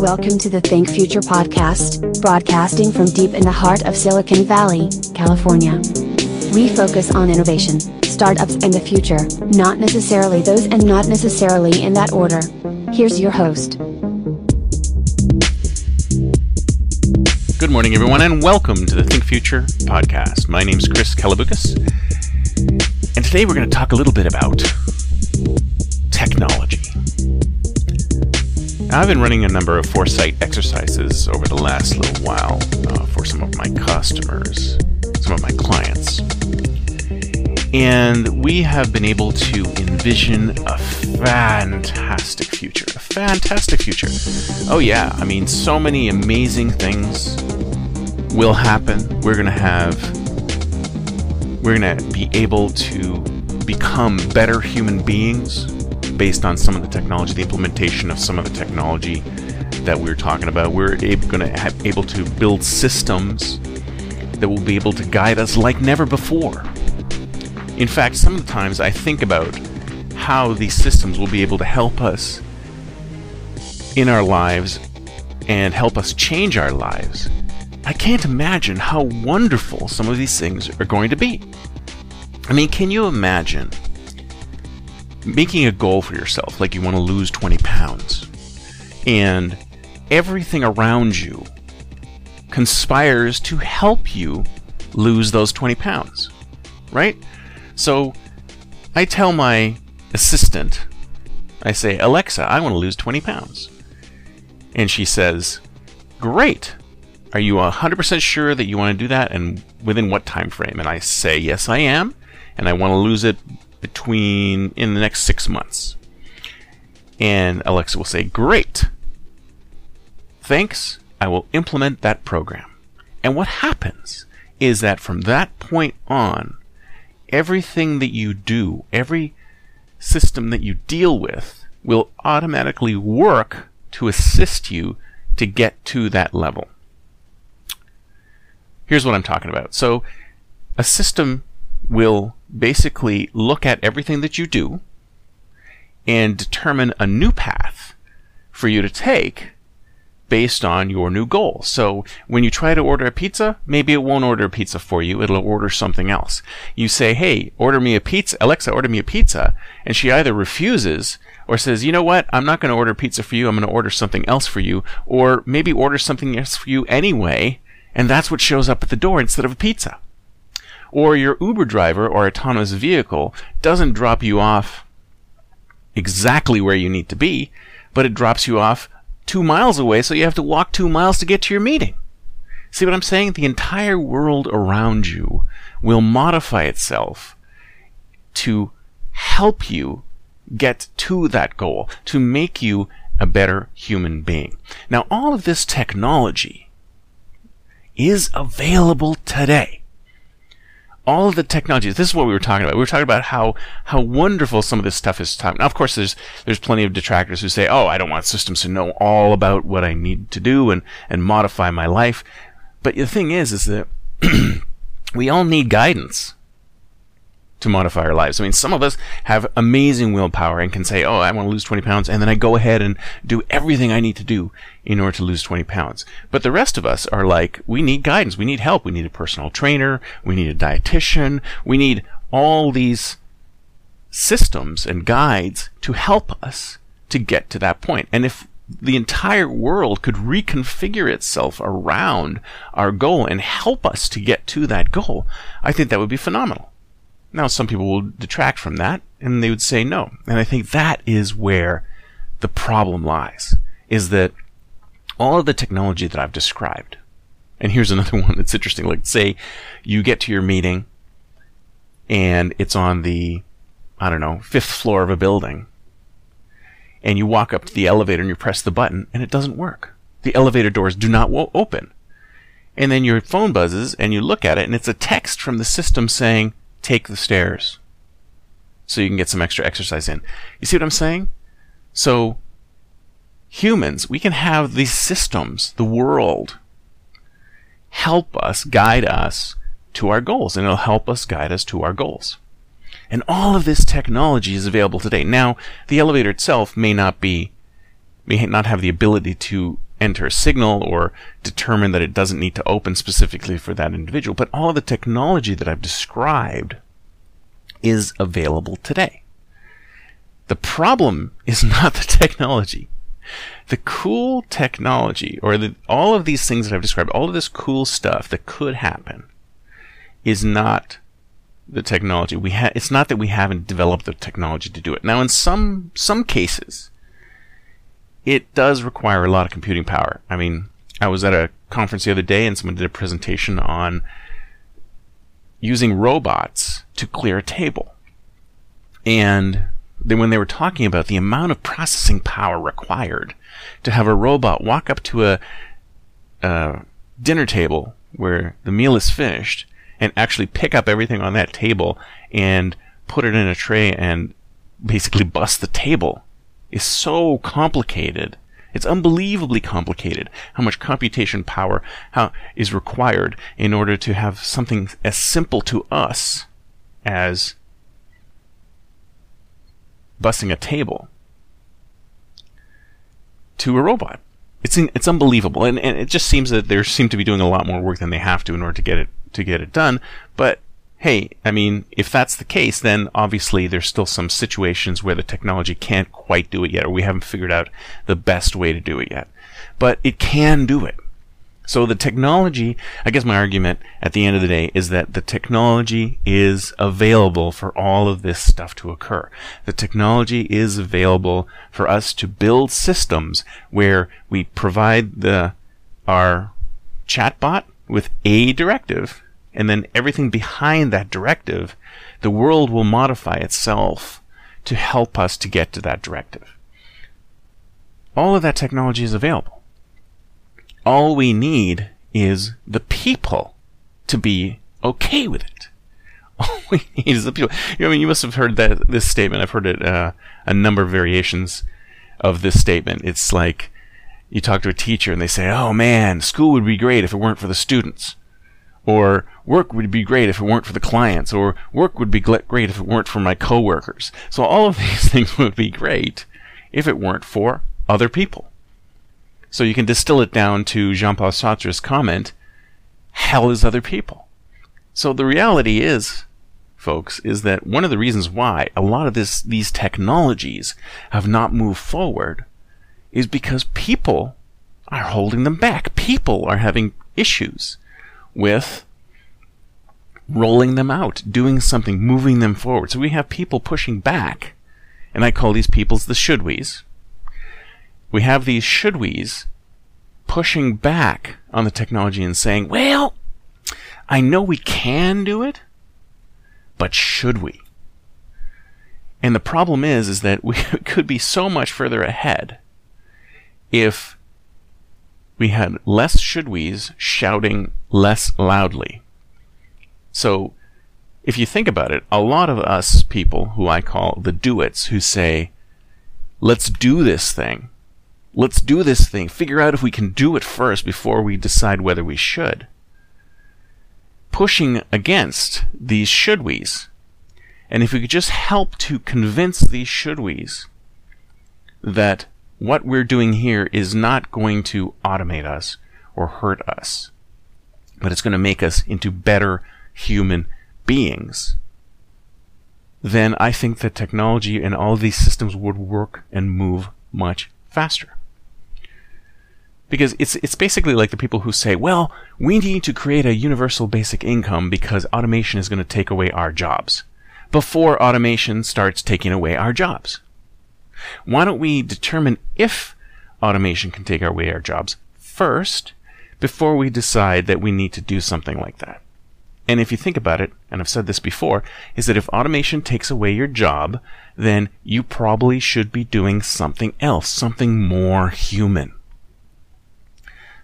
Welcome to the Think Future podcast, broadcasting from deep in the heart of Silicon Valley, California. We focus on innovation, startups, and the future, not necessarily those and not necessarily in that order. Here's your host. Good morning, everyone, and welcome to the Think Future podcast. My name is Chris Kalaboukis, and today we're going to talk a little bit about technology. Now, I've been running a number of foresight exercises over the last little while uh, for some of my customers, some of my clients. And we have been able to envision a fantastic future. A fantastic future. Oh, yeah. I mean, so many amazing things will happen. We're going to have, we're going to be able to become better human beings based on some of the technology, the implementation of some of the technology that we're talking about. We're going to have able to build systems that will be able to guide us like never before. In fact, some of the times I think about how these systems will be able to help us in our lives and help us change our lives. I can't imagine how wonderful some of these things are going to be. I mean, can you imagine making a goal for yourself, like you want to lose 20 pounds, and everything around you conspires to help you lose those 20 pounds, right? So I tell my assistant, I say, Alexa, I want to lose 20 pounds. And she says, Great. Are you 100% sure that you want to do that and within what time frame? And I say, Yes, I am. And I want to lose it between in the next six months. And Alexa will say, Great. Thanks. I will implement that program. And what happens is that from that point on, everything that you do, every system that you deal with, will automatically work to assist you to get to that level. Here's what I'm talking about. So, a system will basically look at everything that you do and determine a new path for you to take based on your new goal. So when you try to order a pizza, maybe it won't order a pizza for you. It'll order something else. You say, Hey, order me a pizza. Alexa, order me a pizza. And she either refuses or says, you know what? I'm not going to order pizza for you. I'm going to order something else for you. Or maybe order something else for you anyway. And that's what shows up at the door instead of a pizza or your Uber driver or autonomous vehicle doesn't drop you off exactly where you need to be, but it drops you off two miles away, so you have to walk two miles to get to your meeting. See what I'm saying? The entire world around you will modify itself to help you get to that goal, to make you a better human being. Now, all of this technology is available today all of the technologies. This is what we were talking about. We were talking about how how wonderful some of this stuff is. Now, of course, there's there's plenty of detractors who say, "Oh, I don't want systems to know all about what I need to do and and modify my life." But the thing is, is that we all need guidance to modify our lives. I mean, some of us have amazing willpower and can say, Oh, I want to lose 20 pounds. And then I go ahead and do everything I need to do in order to lose 20 pounds. But the rest of us are like, we need guidance. We need help. We need a personal trainer. We need a dietitian. We need all these systems and guides to help us to get to that point. And if the entire world could reconfigure itself around our goal and help us to get to that goal, I think that would be phenomenal. Now, some people will detract from that and they would say no. And I think that is where the problem lies, is that all of the technology that I've described, and here's another one that's interesting. Like, say you get to your meeting and it's on the, I don't know, fifth floor of a building. and you walk up to the elevator and you press the button and it doesn't work. The elevator doors do not open. And then your phone buzzes and you look at it and it's a text from the system saying, take the stairs. So you can get some extra exercise in. You see what I'm saying? So humans, we can have these systems, the world, help us, guide us to our goals, and it'll help us guide us to our goals. And all of this technology is available today. Now, the elevator itself may not be, may not have the ability to enter a signal or determine that it doesn't need to open specifically for that individual, but all of the technology that I've described is available today. The problem is not the technology. The cool technology, or the, all of these things that I've described, all of this cool stuff that could happen, is not the technology. We ha- it's not that we haven't developed the technology to do it. Now, in some some cases, it does require a lot of computing power. I mean, I was at a conference the other day, and someone did a presentation on using robots to clear a table, and then when they were talking about the amount of processing power required to have a robot walk up to a, a dinner table where the meal is finished and actually pick up everything on that table and put it in a tray and basically bust the table is so complicated. It's unbelievably complicated how much computation power how, is required in order to have something as simple to us as bussing a table to a robot. It's it's unbelievable, and, and it just seems that they seem to be doing a lot more work than they have to in order to get it to get it done. But hey, I mean, if that's the case, then obviously there's still some situations where the technology can't quite do it yet, or we haven't figured out the best way to do it yet. But it can do it. So the technology, I guess my argument at the end of the day is that the technology is available for all of this stuff to occur. The technology is available for us to build systems where we provide the, our chatbot with a directive and then everything behind that directive, the world will modify itself to help us to get to that directive. All of that technology is available all we need is the people to be okay with it. All we need is the people. You know, I mean, you must have heard that this statement. I've heard it uh, a number of variations of this statement. It's like you talk to a teacher and they say, "Oh man, school would be great if it weren't for the students," or "Work would be great if it weren't for the clients," or "Work would be great if it weren't for my coworkers." So all of these things would be great if it weren't for other people. So you can distill it down to Jean-Paul Sartre's comment, hell is other people. So the reality is, folks, is that one of the reasons why a lot of this, these technologies have not moved forward is because people are holding them back. People are having issues with rolling them out, doing something, moving them forward. So we have people pushing back, and I call these peoples the should we's we have these should we's pushing back on the technology and saying, well, I know we can do it, but should we? And the problem is, is that we could be so much further ahead if we had less should we's shouting less loudly. So, if you think about it, a lot of us people who I call the do its who say, let's do this thing, Let's do this thing. Figure out if we can do it first before we decide whether we should. Pushing against these should we's. And if we could just help to convince these should we's that what we're doing here is not going to automate us or hurt us, but it's going to make us into better human beings, then I think that technology and all these systems would work and move much faster because it's it's basically like the people who say, "Well, we need to create a universal basic income because automation is going to take away our jobs." Before automation starts taking away our jobs. Why don't we determine if automation can take away our jobs first before we decide that we need to do something like that? And if you think about it, and I've said this before, is that if automation takes away your job, then you probably should be doing something else, something more human.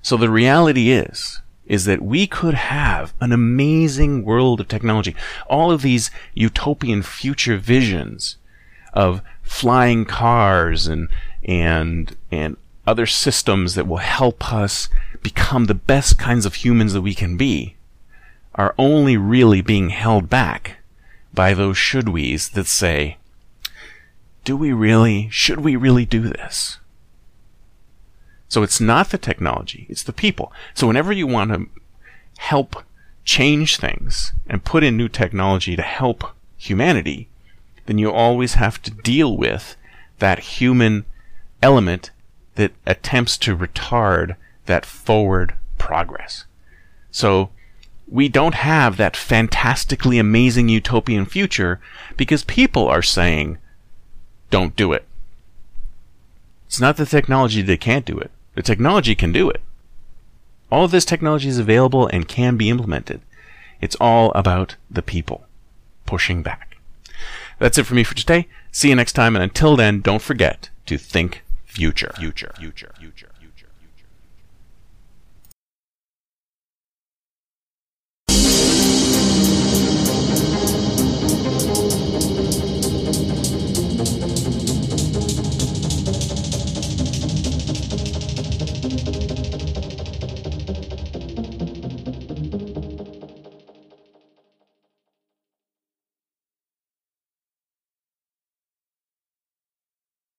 So the reality is, is that we could have an amazing world of technology. All of these utopian future visions of flying cars and, and, and other systems that will help us become the best kinds of humans that we can be are only really being held back by those should we's that say, do we really, should we really do this? So it's not the technology, it's the people. So whenever you want to help change things and put in new technology to help humanity, then you always have to deal with that human element that attempts to retard that forward progress. So we don't have that fantastically amazing utopian future because people are saying, don't do it. It's not the technology that can't do it. The technology can do it. All of this technology is available and can be implemented. It's all about the people pushing back. That's it for me for today. See you next time, and until then, don't forget to think future. Future. Future. Future.